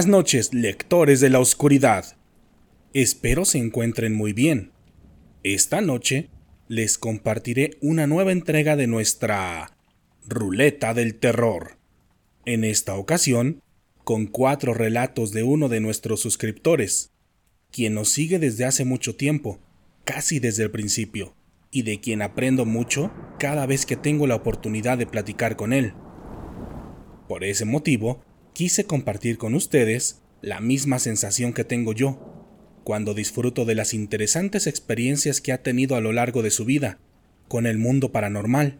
Buenas noches, lectores de la oscuridad. Espero se encuentren muy bien. Esta noche les compartiré una nueva entrega de nuestra Ruleta del Terror. En esta ocasión, con cuatro relatos de uno de nuestros suscriptores, quien nos sigue desde hace mucho tiempo, casi desde el principio, y de quien aprendo mucho cada vez que tengo la oportunidad de platicar con él. Por ese motivo, quise compartir con ustedes la misma sensación que tengo yo cuando disfruto de las interesantes experiencias que ha tenido a lo largo de su vida con el mundo paranormal.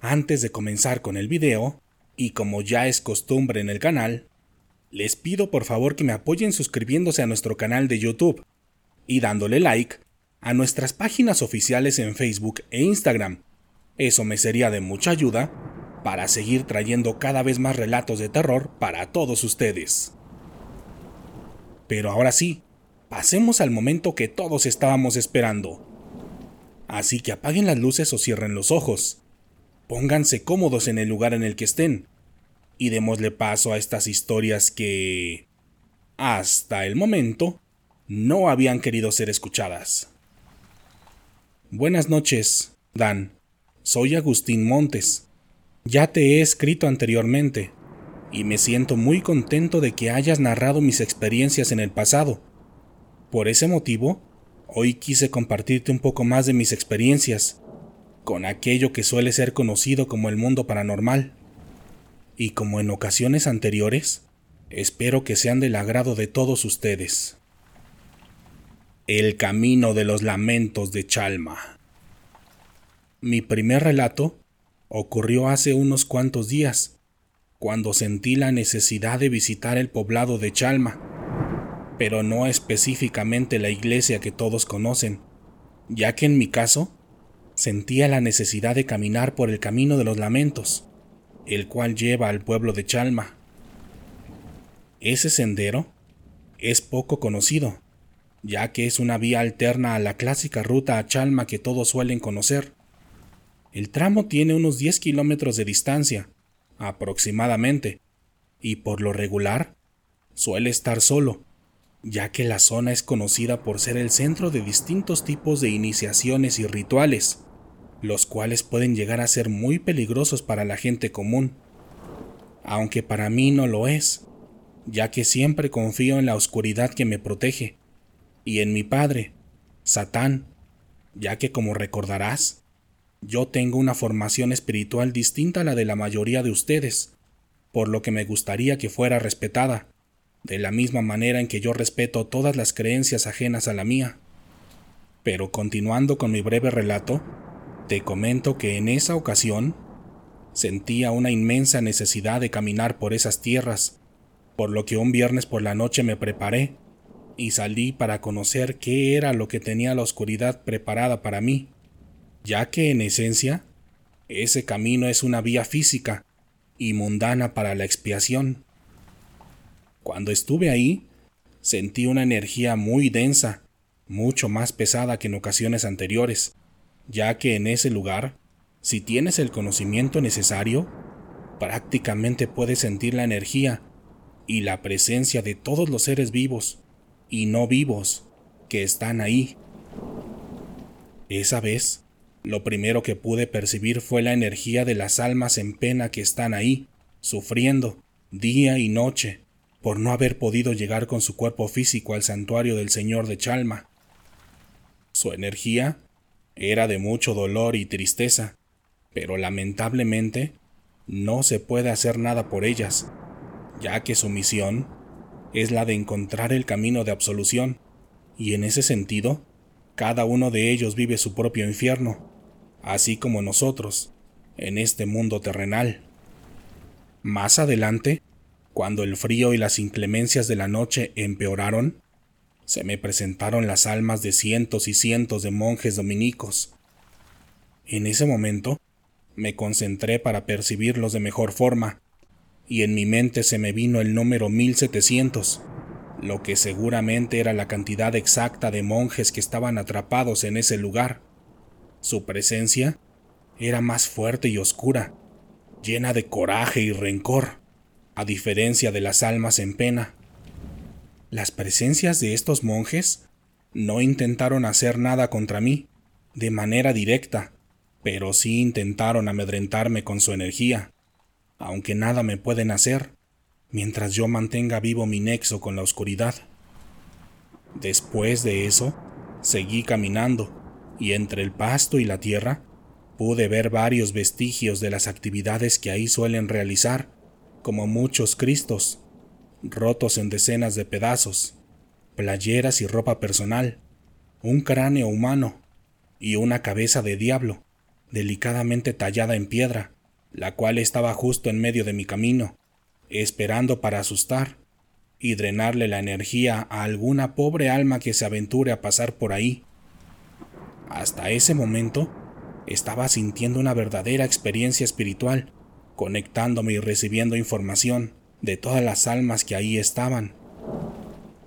Antes de comenzar con el video, y como ya es costumbre en el canal, les pido por favor que me apoyen suscribiéndose a nuestro canal de YouTube y dándole like a nuestras páginas oficiales en Facebook e Instagram. Eso me sería de mucha ayuda para seguir trayendo cada vez más relatos de terror para todos ustedes. Pero ahora sí, pasemos al momento que todos estábamos esperando. Así que apaguen las luces o cierren los ojos. Pónganse cómodos en el lugar en el que estén. Y démosle paso a estas historias que... hasta el momento no habían querido ser escuchadas. Buenas noches, Dan. Soy Agustín Montes. Ya te he escrito anteriormente y me siento muy contento de que hayas narrado mis experiencias en el pasado. Por ese motivo, hoy quise compartirte un poco más de mis experiencias, con aquello que suele ser conocido como el mundo paranormal. Y como en ocasiones anteriores, espero que sean del agrado de todos ustedes. El camino de los lamentos de Chalma. Mi primer relato ocurrió hace unos cuantos días, cuando sentí la necesidad de visitar el poblado de Chalma, pero no específicamente la iglesia que todos conocen, ya que en mi caso sentía la necesidad de caminar por el camino de los lamentos, el cual lleva al pueblo de Chalma. Ese sendero es poco conocido, ya que es una vía alterna a la clásica ruta a Chalma que todos suelen conocer. El tramo tiene unos 10 kilómetros de distancia, aproximadamente, y por lo regular suele estar solo, ya que la zona es conocida por ser el centro de distintos tipos de iniciaciones y rituales, los cuales pueden llegar a ser muy peligrosos para la gente común, aunque para mí no lo es, ya que siempre confío en la oscuridad que me protege, y en mi padre, Satán, ya que como recordarás, yo tengo una formación espiritual distinta a la de la mayoría de ustedes, por lo que me gustaría que fuera respetada, de la misma manera en que yo respeto todas las creencias ajenas a la mía. Pero continuando con mi breve relato, te comento que en esa ocasión sentía una inmensa necesidad de caminar por esas tierras, por lo que un viernes por la noche me preparé y salí para conocer qué era lo que tenía la oscuridad preparada para mí ya que en esencia ese camino es una vía física y mundana para la expiación. Cuando estuve ahí, sentí una energía muy densa, mucho más pesada que en ocasiones anteriores, ya que en ese lugar, si tienes el conocimiento necesario, prácticamente puedes sentir la energía y la presencia de todos los seres vivos y no vivos que están ahí. Esa vez lo primero que pude percibir fue la energía de las almas en pena que están ahí, sufriendo, día y noche, por no haber podido llegar con su cuerpo físico al santuario del Señor de Chalma. Su energía era de mucho dolor y tristeza, pero lamentablemente no se puede hacer nada por ellas, ya que su misión es la de encontrar el camino de absolución, y en ese sentido, cada uno de ellos vive su propio infierno, así como nosotros, en este mundo terrenal. Más adelante, cuando el frío y las inclemencias de la noche empeoraron, se me presentaron las almas de cientos y cientos de monjes dominicos. En ese momento, me concentré para percibirlos de mejor forma, y en mi mente se me vino el número 1700, lo que seguramente era la cantidad exacta de monjes que estaban atrapados en ese lugar. Su presencia era más fuerte y oscura, llena de coraje y rencor, a diferencia de las almas en pena. Las presencias de estos monjes no intentaron hacer nada contra mí, de manera directa, pero sí intentaron amedrentarme con su energía, aunque nada me pueden hacer, mientras yo mantenga vivo mi nexo con la oscuridad. Después de eso, seguí caminando, y entre el pasto y la tierra, pude ver varios vestigios de las actividades que ahí suelen realizar, como muchos cristos, rotos en decenas de pedazos, playeras y ropa personal, un cráneo humano y una cabeza de diablo, delicadamente tallada en piedra, la cual estaba justo en medio de mi camino, esperando para asustar y drenarle la energía a alguna pobre alma que se aventure a pasar por ahí. Hasta ese momento estaba sintiendo una verdadera experiencia espiritual, conectándome y recibiendo información de todas las almas que ahí estaban.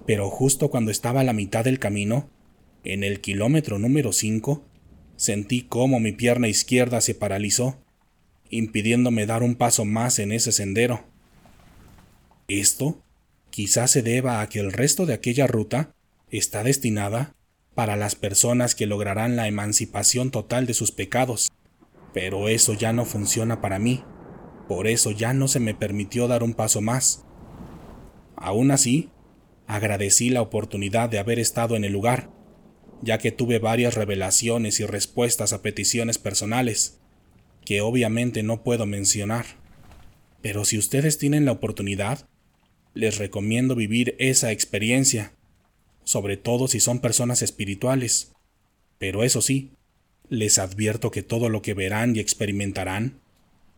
Pero justo cuando estaba a la mitad del camino, en el kilómetro número 5, sentí cómo mi pierna izquierda se paralizó, impidiéndome dar un paso más en ese sendero. Esto quizás se deba a que el resto de aquella ruta está destinada para las personas que lograrán la emancipación total de sus pecados, pero eso ya no funciona para mí. Por eso ya no se me permitió dar un paso más. Aún así, agradecí la oportunidad de haber estado en el lugar, ya que tuve varias revelaciones y respuestas a peticiones personales, que obviamente no puedo mencionar. Pero si ustedes tienen la oportunidad, les recomiendo vivir esa experiencia, sobre todo si son personas espirituales. Pero eso sí, les advierto que todo lo que verán y experimentarán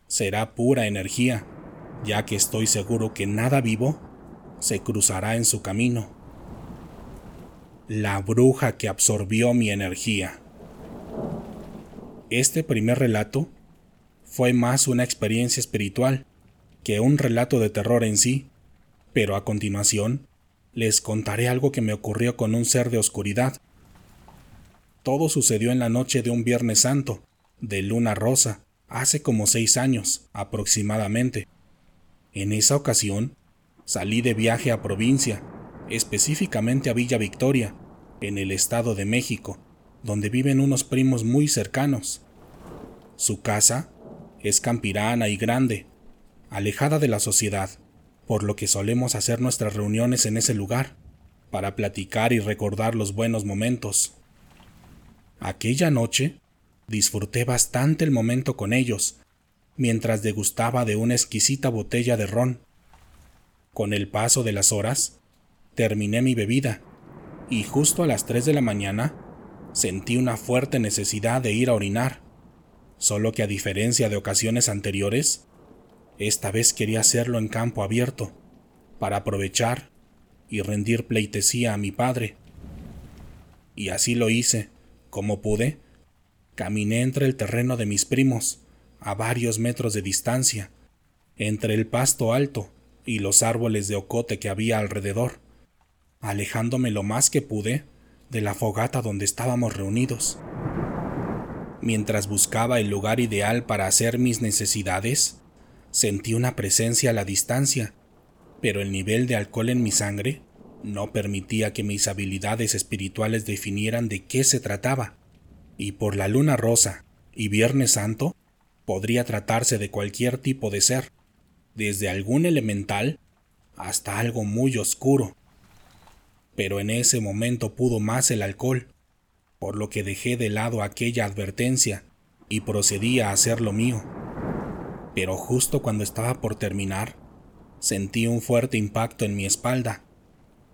será pura energía, ya que estoy seguro que nada vivo se cruzará en su camino. La bruja que absorbió mi energía. Este primer relato fue más una experiencia espiritual que un relato de terror en sí, pero a continuación les contaré algo que me ocurrió con un ser de oscuridad. Todo sucedió en la noche de un Viernes Santo, de luna rosa, hace como seis años aproximadamente. En esa ocasión, salí de viaje a provincia, específicamente a Villa Victoria, en el Estado de México, donde viven unos primos muy cercanos. Su casa es campirana y grande, alejada de la sociedad, por lo que solemos hacer nuestras reuniones en ese lugar, para platicar y recordar los buenos momentos. Aquella noche Disfruté bastante el momento con ellos, mientras degustaba de una exquisita botella de ron. Con el paso de las horas, terminé mi bebida, y justo a las 3 de la mañana sentí una fuerte necesidad de ir a orinar, solo que a diferencia de ocasiones anteriores, esta vez quería hacerlo en campo abierto, para aprovechar y rendir pleitesía a mi padre. Y así lo hice, como pude, Caminé entre el terreno de mis primos, a varios metros de distancia, entre el pasto alto y los árboles de ocote que había alrededor, alejándome lo más que pude de la fogata donde estábamos reunidos. Mientras buscaba el lugar ideal para hacer mis necesidades, sentí una presencia a la distancia, pero el nivel de alcohol en mi sangre no permitía que mis habilidades espirituales definieran de qué se trataba y por la luna rosa y Viernes Santo podría tratarse de cualquier tipo de ser, desde algún elemental hasta algo muy oscuro. Pero en ese momento pudo más el alcohol, por lo que dejé de lado aquella advertencia y procedí a hacer lo mío. Pero justo cuando estaba por terminar, sentí un fuerte impacto en mi espalda.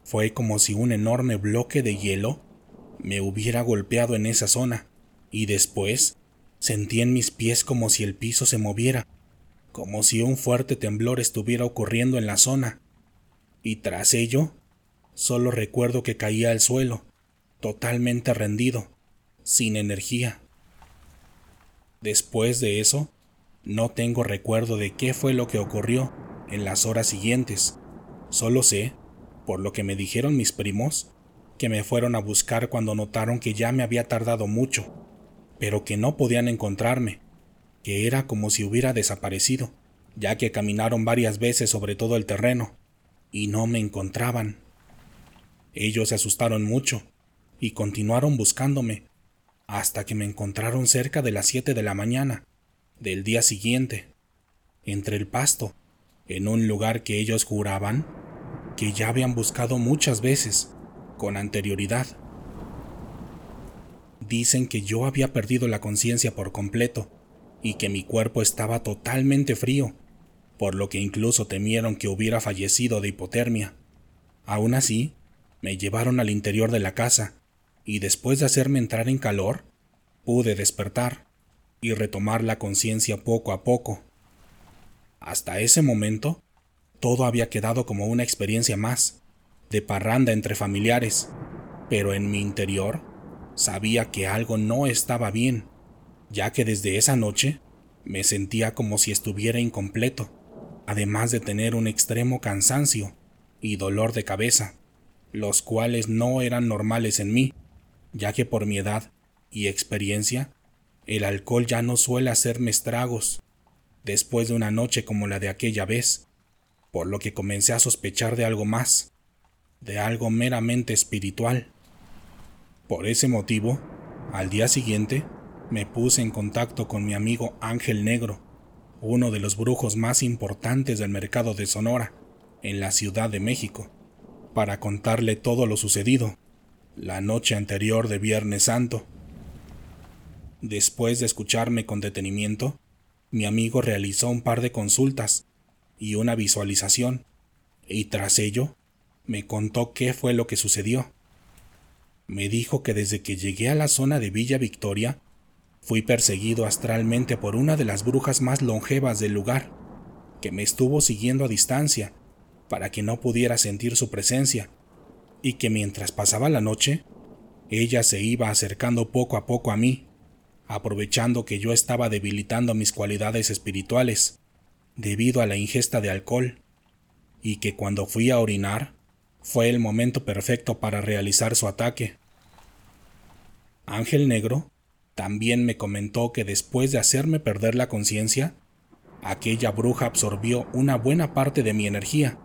Fue como si un enorme bloque de hielo me hubiera golpeado en esa zona y después sentí en mis pies como si el piso se moviera, como si un fuerte temblor estuviera ocurriendo en la zona. Y tras ello, solo recuerdo que caía al suelo, totalmente rendido, sin energía. Después de eso, no tengo recuerdo de qué fue lo que ocurrió en las horas siguientes. Solo sé, por lo que me dijeron mis primos, que me fueron a buscar cuando notaron que ya me había tardado mucho pero que no podían encontrarme, que era como si hubiera desaparecido, ya que caminaron varias veces sobre todo el terreno y no me encontraban. Ellos se asustaron mucho y continuaron buscándome hasta que me encontraron cerca de las 7 de la mañana del día siguiente, entre el pasto, en un lugar que ellos juraban que ya habían buscado muchas veces con anterioridad. Dicen que yo había perdido la conciencia por completo y que mi cuerpo estaba totalmente frío, por lo que incluso temieron que hubiera fallecido de hipotermia. Aún así, me llevaron al interior de la casa y después de hacerme entrar en calor, pude despertar y retomar la conciencia poco a poco. Hasta ese momento, todo había quedado como una experiencia más, de parranda entre familiares, pero en mi interior sabía que algo no estaba bien, ya que desde esa noche me sentía como si estuviera incompleto, además de tener un extremo cansancio y dolor de cabeza, los cuales no eran normales en mí, ya que por mi edad y experiencia, el alcohol ya no suele hacerme estragos después de una noche como la de aquella vez, por lo que comencé a sospechar de algo más, de algo meramente espiritual. Por ese motivo, al día siguiente, me puse en contacto con mi amigo Ángel Negro, uno de los brujos más importantes del mercado de Sonora, en la Ciudad de México, para contarle todo lo sucedido la noche anterior de Viernes Santo. Después de escucharme con detenimiento, mi amigo realizó un par de consultas y una visualización, y tras ello me contó qué fue lo que sucedió. Me dijo que desde que llegué a la zona de Villa Victoria, fui perseguido astralmente por una de las brujas más longevas del lugar, que me estuvo siguiendo a distancia para que no pudiera sentir su presencia, y que mientras pasaba la noche, ella se iba acercando poco a poco a mí, aprovechando que yo estaba debilitando mis cualidades espirituales debido a la ingesta de alcohol, y que cuando fui a orinar fue el momento perfecto para realizar su ataque. Ángel Negro también me comentó que después de hacerme perder la conciencia, aquella bruja absorbió una buena parte de mi energía,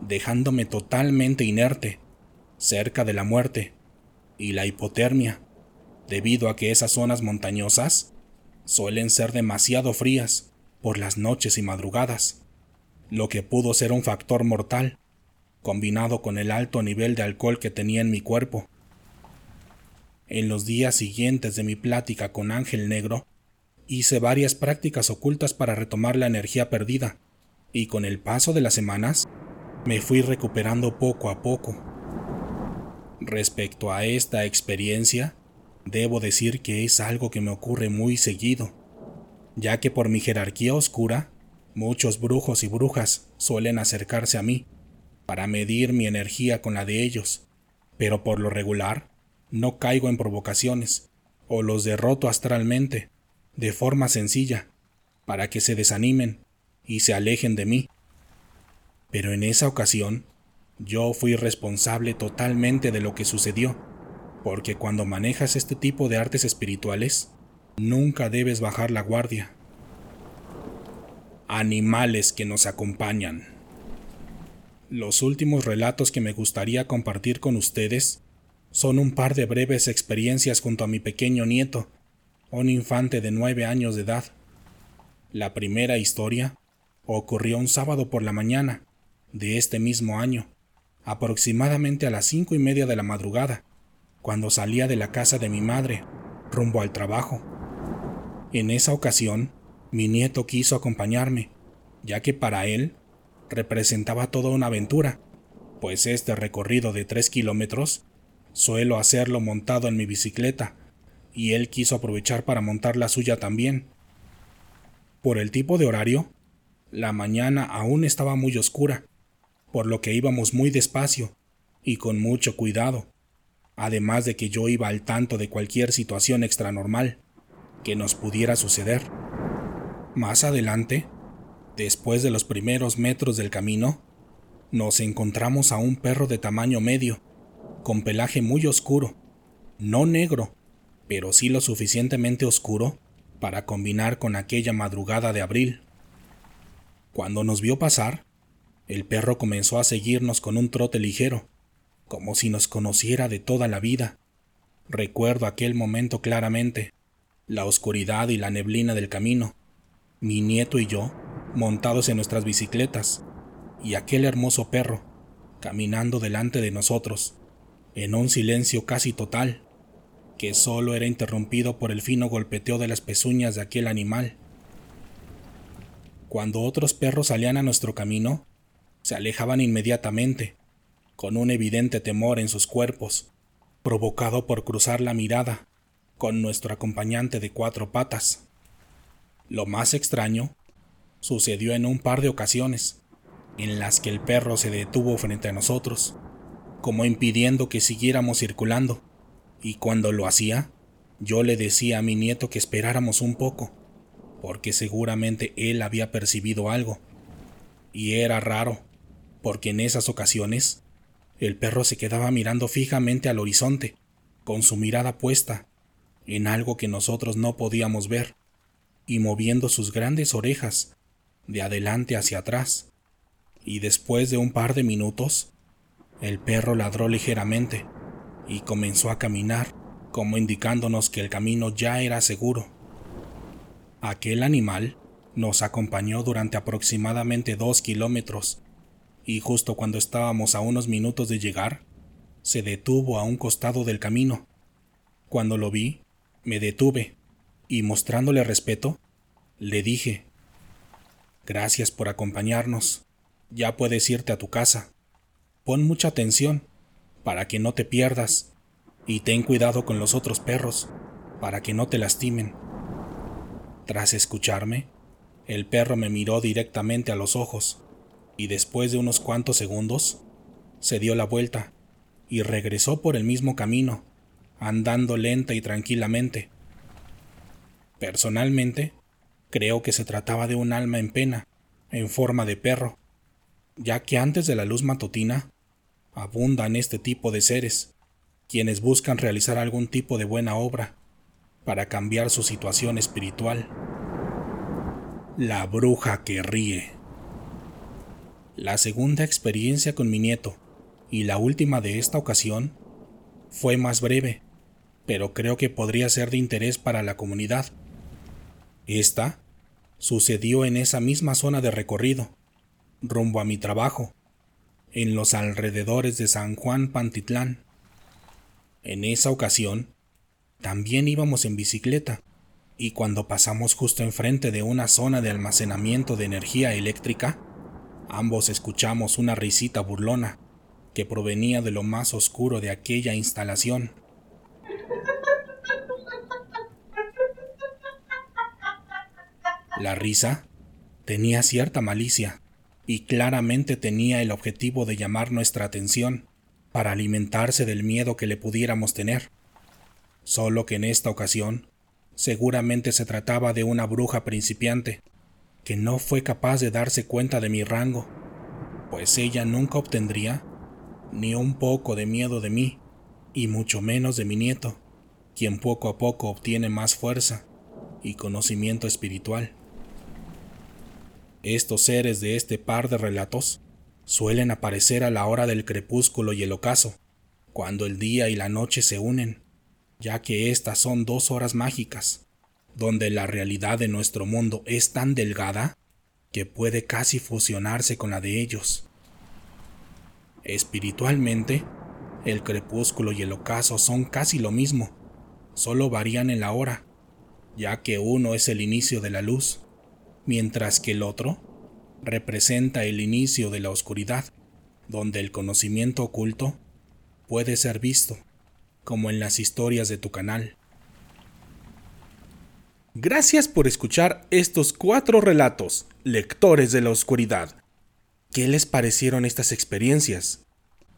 dejándome totalmente inerte, cerca de la muerte y la hipotermia, debido a que esas zonas montañosas suelen ser demasiado frías por las noches y madrugadas, lo que pudo ser un factor mortal, combinado con el alto nivel de alcohol que tenía en mi cuerpo. En los días siguientes de mi plática con Ángel Negro, hice varias prácticas ocultas para retomar la energía perdida, y con el paso de las semanas, me fui recuperando poco a poco. Respecto a esta experiencia, debo decir que es algo que me ocurre muy seguido, ya que por mi jerarquía oscura, muchos brujos y brujas suelen acercarse a mí para medir mi energía con la de ellos, pero por lo regular no caigo en provocaciones o los derroto astralmente, de forma sencilla, para que se desanimen y se alejen de mí. Pero en esa ocasión, yo fui responsable totalmente de lo que sucedió, porque cuando manejas este tipo de artes espirituales, nunca debes bajar la guardia. Animales que nos acompañan. Los últimos relatos que me gustaría compartir con ustedes son un par de breves experiencias junto a mi pequeño nieto, un infante de nueve años de edad. La primera historia ocurrió un sábado por la mañana de este mismo año, aproximadamente a las cinco y media de la madrugada, cuando salía de la casa de mi madre, rumbo al trabajo. En esa ocasión, mi nieto quiso acompañarme, ya que para él representaba toda una aventura, pues este recorrido de tres kilómetros Suelo hacerlo montado en mi bicicleta, y él quiso aprovechar para montar la suya también. Por el tipo de horario, la mañana aún estaba muy oscura, por lo que íbamos muy despacio y con mucho cuidado, además de que yo iba al tanto de cualquier situación extranormal que nos pudiera suceder. Más adelante, después de los primeros metros del camino, nos encontramos a un perro de tamaño medio, con pelaje muy oscuro, no negro, pero sí lo suficientemente oscuro para combinar con aquella madrugada de abril. Cuando nos vio pasar, el perro comenzó a seguirnos con un trote ligero, como si nos conociera de toda la vida. Recuerdo aquel momento claramente, la oscuridad y la neblina del camino, mi nieto y yo montados en nuestras bicicletas, y aquel hermoso perro caminando delante de nosotros, en un silencio casi total, que solo era interrumpido por el fino golpeteo de las pezuñas de aquel animal. Cuando otros perros salían a nuestro camino, se alejaban inmediatamente, con un evidente temor en sus cuerpos, provocado por cruzar la mirada con nuestro acompañante de cuatro patas. Lo más extraño sucedió en un par de ocasiones, en las que el perro se detuvo frente a nosotros, como impidiendo que siguiéramos circulando, y cuando lo hacía, yo le decía a mi nieto que esperáramos un poco, porque seguramente él había percibido algo. Y era raro, porque en esas ocasiones el perro se quedaba mirando fijamente al horizonte, con su mirada puesta en algo que nosotros no podíamos ver, y moviendo sus grandes orejas de adelante hacia atrás, y después de un par de minutos, el perro ladró ligeramente y comenzó a caminar, como indicándonos que el camino ya era seguro. Aquel animal nos acompañó durante aproximadamente dos kilómetros, y justo cuando estábamos a unos minutos de llegar, se detuvo a un costado del camino. Cuando lo vi, me detuve, y mostrándole respeto, le dije, Gracias por acompañarnos. Ya puedes irte a tu casa. Pon mucha atención para que no te pierdas y ten cuidado con los otros perros para que no te lastimen. Tras escucharme, el perro me miró directamente a los ojos y después de unos cuantos segundos se dio la vuelta y regresó por el mismo camino, andando lenta y tranquilamente. Personalmente, Creo que se trataba de un alma en pena, en forma de perro, ya que antes de la luz matutina abundan este tipo de seres, quienes buscan realizar algún tipo de buena obra para cambiar su situación espiritual. La bruja que ríe. La segunda experiencia con mi nieto, y la última de esta ocasión, fue más breve, pero creo que podría ser de interés para la comunidad esta sucedió en esa misma zona de recorrido, rumbo a mi trabajo, en los alrededores de San Juan Pantitlán. En esa ocasión, también íbamos en bicicleta, y cuando pasamos justo enfrente de una zona de almacenamiento de energía eléctrica, ambos escuchamos una risita burlona que provenía de lo más oscuro de aquella instalación. La risa tenía cierta malicia y claramente tenía el objetivo de llamar nuestra atención para alimentarse del miedo que le pudiéramos tener. Solo que en esta ocasión seguramente se trataba de una bruja principiante que no fue capaz de darse cuenta de mi rango, pues ella nunca obtendría ni un poco de miedo de mí, y mucho menos de mi nieto, quien poco a poco obtiene más fuerza y conocimiento espiritual. Estos seres de este par de relatos suelen aparecer a la hora del crepúsculo y el ocaso, cuando el día y la noche se unen, ya que estas son dos horas mágicas, donde la realidad de nuestro mundo es tan delgada que puede casi fusionarse con la de ellos. Espiritualmente, el crepúsculo y el ocaso son casi lo mismo, solo varían en la hora, ya que uno es el inicio de la luz mientras que el otro representa el inicio de la oscuridad, donde el conocimiento oculto puede ser visto, como en las historias de tu canal. Gracias por escuchar estos cuatro relatos, lectores de la oscuridad. ¿Qué les parecieron estas experiencias?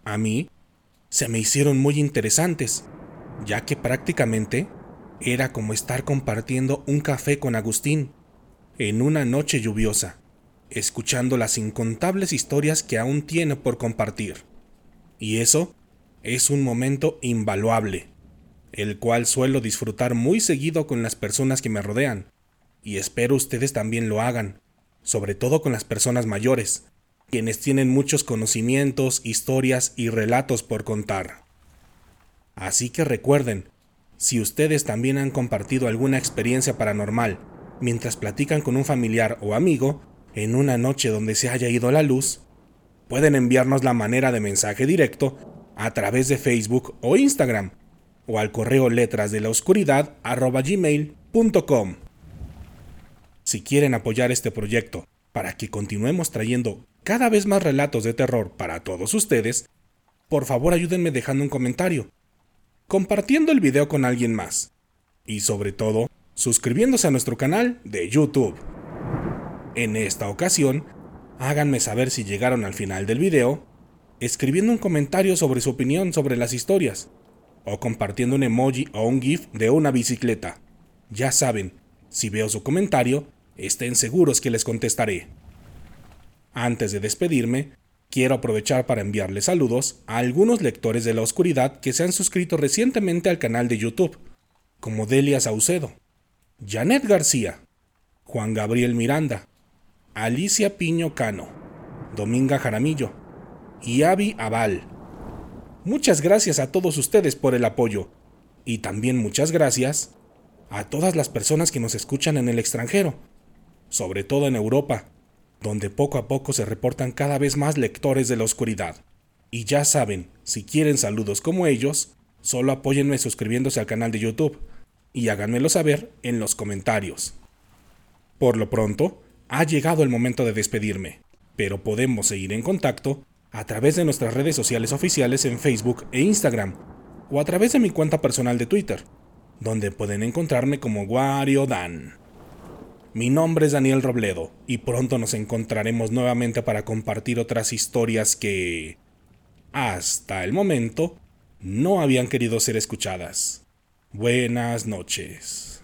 A mí se me hicieron muy interesantes, ya que prácticamente era como estar compartiendo un café con Agustín, en una noche lluviosa, escuchando las incontables historias que aún tiene por compartir. Y eso es un momento invaluable, el cual suelo disfrutar muy seguido con las personas que me rodean, y espero ustedes también lo hagan, sobre todo con las personas mayores, quienes tienen muchos conocimientos, historias y relatos por contar. Así que recuerden, si ustedes también han compartido alguna experiencia paranormal mientras platican con un familiar o amigo en una noche donde se haya ido la luz, pueden enviarnos la manera de mensaje directo a través de Facebook o Instagram o al correo letras de la oscuridad. Si quieren apoyar este proyecto para que continuemos trayendo cada vez más relatos de terror para todos ustedes, por favor ayúdenme dejando un comentario, compartiendo el video con alguien más y sobre todo suscribiéndose a nuestro canal de YouTube. En esta ocasión, háganme saber si llegaron al final del video, escribiendo un comentario sobre su opinión sobre las historias, o compartiendo un emoji o un GIF de una bicicleta. Ya saben, si veo su comentario, estén seguros que les contestaré. Antes de despedirme, quiero aprovechar para enviarles saludos a algunos lectores de la oscuridad que se han suscrito recientemente al canal de YouTube, como Delia Saucedo, Janet García, Juan Gabriel Miranda, Alicia Piño Cano, Dominga Jaramillo y Avi Aval. Muchas gracias a todos ustedes por el apoyo y también muchas gracias a todas las personas que nos escuchan en el extranjero, sobre todo en Europa, donde poco a poco se reportan cada vez más lectores de la oscuridad. Y ya saben, si quieren saludos como ellos, solo apóyenme suscribiéndose al canal de YouTube y háganmelo saber en los comentarios. Por lo pronto, ha llegado el momento de despedirme, pero podemos seguir en contacto a través de nuestras redes sociales oficiales en Facebook e Instagram, o a través de mi cuenta personal de Twitter, donde pueden encontrarme como Wario Dan. Mi nombre es Daniel Robledo y pronto nos encontraremos nuevamente para compartir otras historias que, hasta el momento, no habían querido ser escuchadas. Buenas noches.